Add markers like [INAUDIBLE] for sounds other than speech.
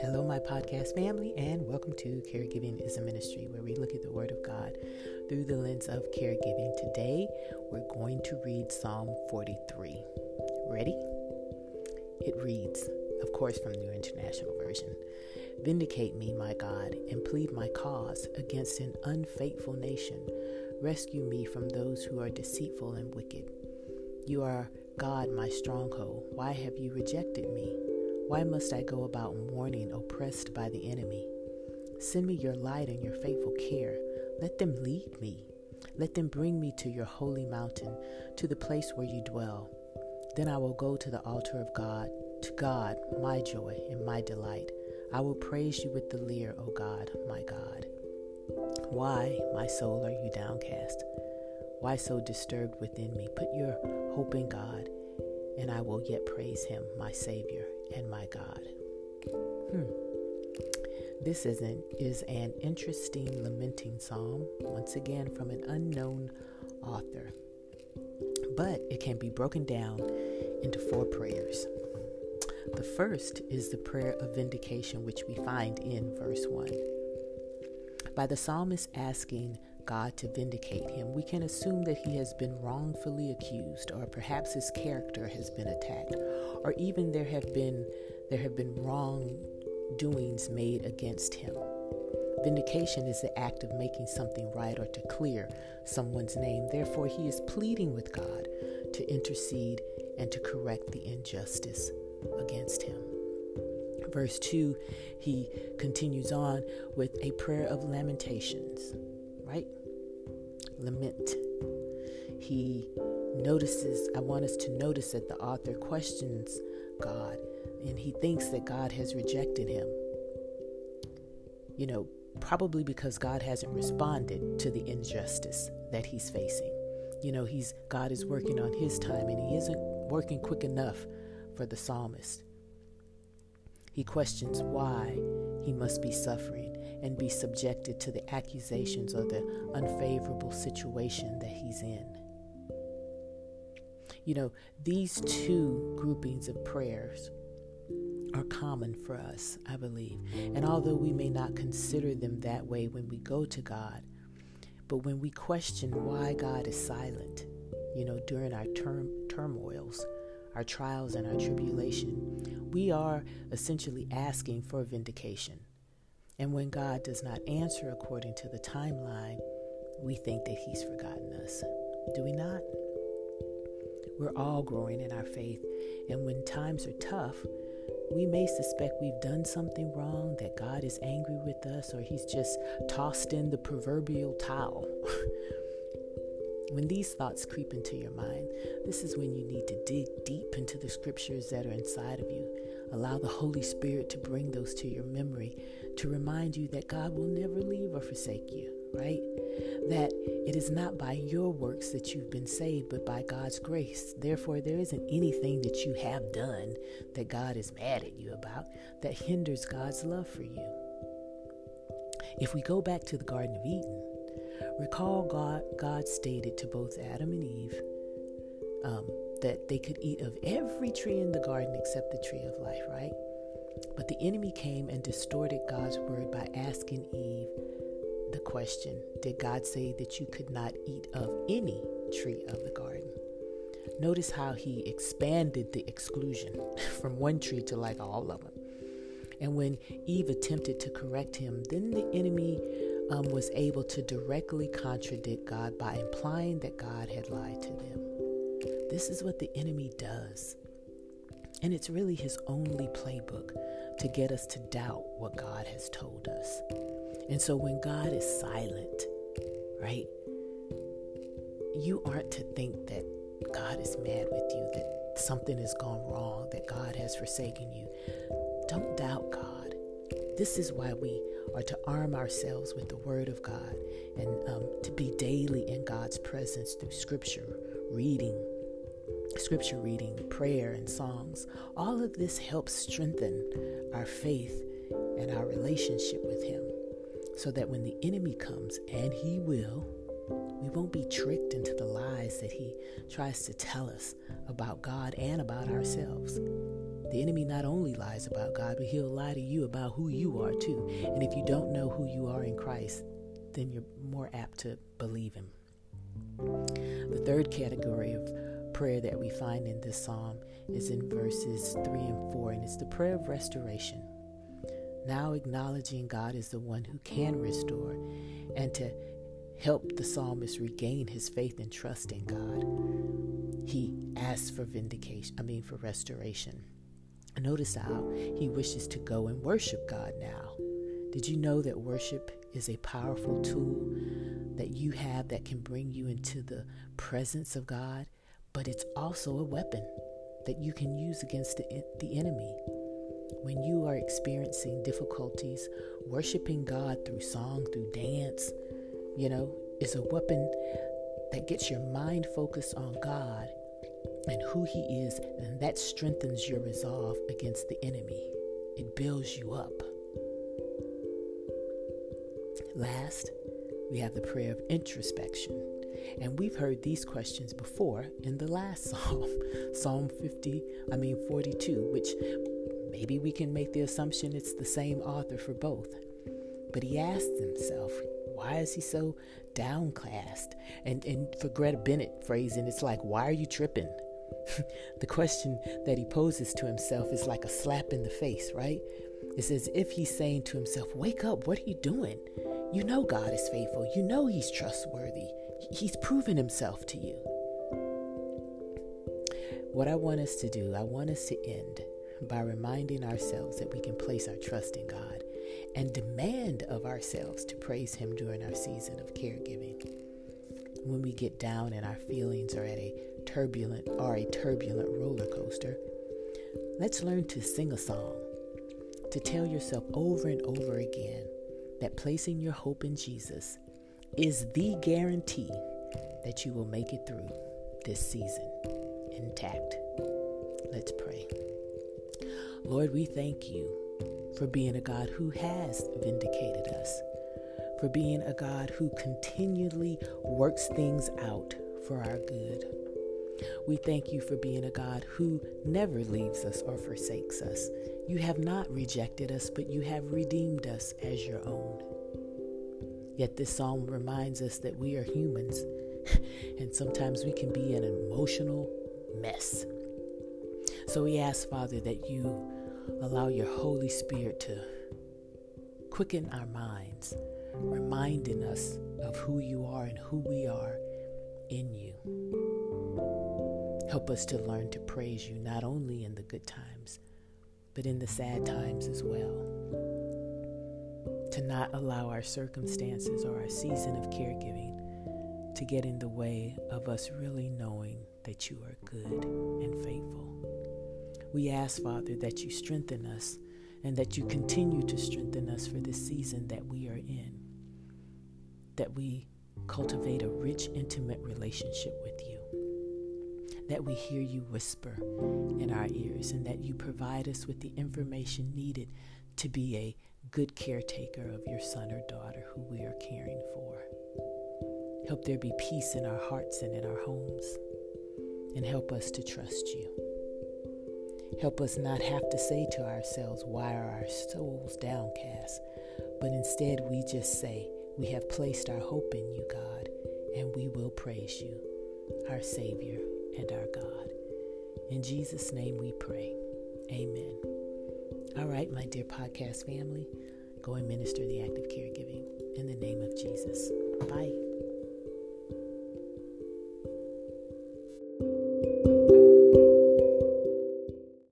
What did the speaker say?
Hello, my podcast family, and welcome to Caregiving is a Ministry, where we look at the Word of God through the lens of caregiving. Today, we're going to read Psalm 43. Ready? It reads, of course, from the New International Version Vindicate me, my God, and plead my cause against an unfaithful nation. Rescue me from those who are deceitful and wicked. You are God, my stronghold. Why have you rejected me? Why must I go about mourning, oppressed by the enemy? Send me your light and your faithful care. Let them lead me. Let them bring me to your holy mountain, to the place where you dwell. Then I will go to the altar of God, to God, my joy and my delight. I will praise you with the lyre, O God, my God. Why, my soul, are you downcast? Why so disturbed within me? Put your hope in God, and I will yet praise him, my Savior and my God. Hmm. This is an, is an interesting lamenting psalm, once again from an unknown author. But it can be broken down into four prayers. The first is the prayer of vindication, which we find in verse 1. By the psalmist asking God to vindicate him, we can assume that he has been wrongfully accused, or perhaps his character has been attacked, or even there have been there have been wrongdoings made against him. Vindication is the act of making something right or to clear someone's name. Therefore, he is pleading with God to intercede and to correct the injustice against him. Verse 2, he continues on with a prayer of lamentations, right? Lament. He notices, I want us to notice that the author questions God and he thinks that God has rejected him. You know, probably because God hasn't responded to the injustice that he's facing. You know, he's God is working on his time and he isn't working quick enough for the psalmist. He questions why he must be suffering and be subjected to the accusations or the unfavorable situation that he's in. You know, these two groupings of prayers are common for us, I believe. And although we may not consider them that way when we go to God, but when we question why God is silent, you know, during our term, turmoils, our trials, and our tribulation, we are essentially asking for vindication. And when God does not answer according to the timeline, we think that He's forgotten us. Do we not? We're all growing in our faith, and when times are tough, we may suspect we've done something wrong, that God is angry with us, or He's just tossed in the proverbial towel. [LAUGHS] when these thoughts creep into your mind, this is when you need to dig deep into the scriptures that are inside of you. Allow the Holy Spirit to bring those to your memory to remind you that God will never leave or forsake you, right? That it is not by your works that you've been saved, but by God's grace. Therefore, there isn't anything that you have done that God is mad at you about that hinders God's love for you. If we go back to the Garden of Eden, recall God, God stated to both Adam and Eve um, that they could eat of every tree in the garden except the tree of life, right? But the enemy came and distorted God's word by asking Eve the question Did God say that you could not eat of any tree of the garden? Notice how he expanded the exclusion [LAUGHS] from one tree to like all of them. And when Eve attempted to correct him, then the enemy um, was able to directly contradict God by implying that God had lied to them. This is what the enemy does. And it's really his only playbook to get us to doubt what God has told us. And so when God is silent, right, you aren't to think that God is mad with you, that something has gone wrong, that God has forsaken you. Don't doubt God. This is why we are to arm ourselves with the Word of God and um, to be daily in God's presence through Scripture, reading, scripture reading, prayer, and songs. All of this helps strengthen our faith and our relationship with Him so that when the enemy comes, and he will, we won't be tricked into the lies that he tries to tell us about God and about ourselves. The enemy not only lies about God, but he'll lie to you about who you are too. And if you don't know who you are in Christ, then you're more apt to believe him. The third category of prayer that we find in this psalm is in verses 3 and 4, and it's the prayer of restoration. Now acknowledging God is the one who can restore, and to help the psalmist regain his faith and trust in God, he asks for vindication, I mean, for restoration. Notice how he wishes to go and worship God now. Did you know that worship is a powerful tool that you have that can bring you into the presence of God? But it's also a weapon that you can use against the, the enemy. When you are experiencing difficulties, worshiping God through song, through dance, you know, is a weapon that gets your mind focused on God and who He is, and that strengthens your resolve against the enemy. It builds you up. Last, we have the prayer of introspection. And we've heard these questions before in the last psalm, [LAUGHS] Psalm 50, I mean 42, which maybe we can make the assumption it's the same author for both. But he asked himself, why is he so downcast? And, and for Greta Bennett phrasing, it's like, why are you tripping? [LAUGHS] the question that he poses to himself is like a slap in the face, right? It's as if he's saying to himself, Wake up, what are you doing? You know God is faithful. You know He's trustworthy. He's proven Himself to you. What I want us to do, I want us to end by reminding ourselves that we can place our trust in God and demand of ourselves to praise Him during our season of caregiving. When we get down and our feelings are at a turbulent or a turbulent roller coaster, let's learn to sing a song, to tell yourself over and over again that placing your hope in Jesus is the guarantee that you will make it through this season intact. Let's pray. Lord, we thank you for being a God who has vindicated us, for being a God who continually works things out for our good. We thank you for being a God who never leaves us or forsakes us. You have not rejected us, but you have redeemed us as your own. Yet this psalm reminds us that we are humans, [LAUGHS] and sometimes we can be an emotional mess. So we ask, Father, that you allow your Holy Spirit to quicken our minds, reminding us of who you are and who we are in you. Help us to learn to praise you not only in the good times, but in the sad times as well. To not allow our circumstances or our season of caregiving to get in the way of us really knowing that you are good and faithful. We ask, Father, that you strengthen us and that you continue to strengthen us for this season that we are in. That we cultivate a rich, intimate relationship with you. That we hear you whisper in our ears and that you provide us with the information needed to be a good caretaker of your son or daughter who we are caring for. Help there be peace in our hearts and in our homes. And help us to trust you. Help us not have to say to ourselves, Why are our souls downcast? But instead, we just say, We have placed our hope in you, God, and we will praise you, our Savior and our God. In Jesus' name we pray. Amen. All right, my dear podcast family, go and minister the act of caregiving in the name of Jesus. Bye.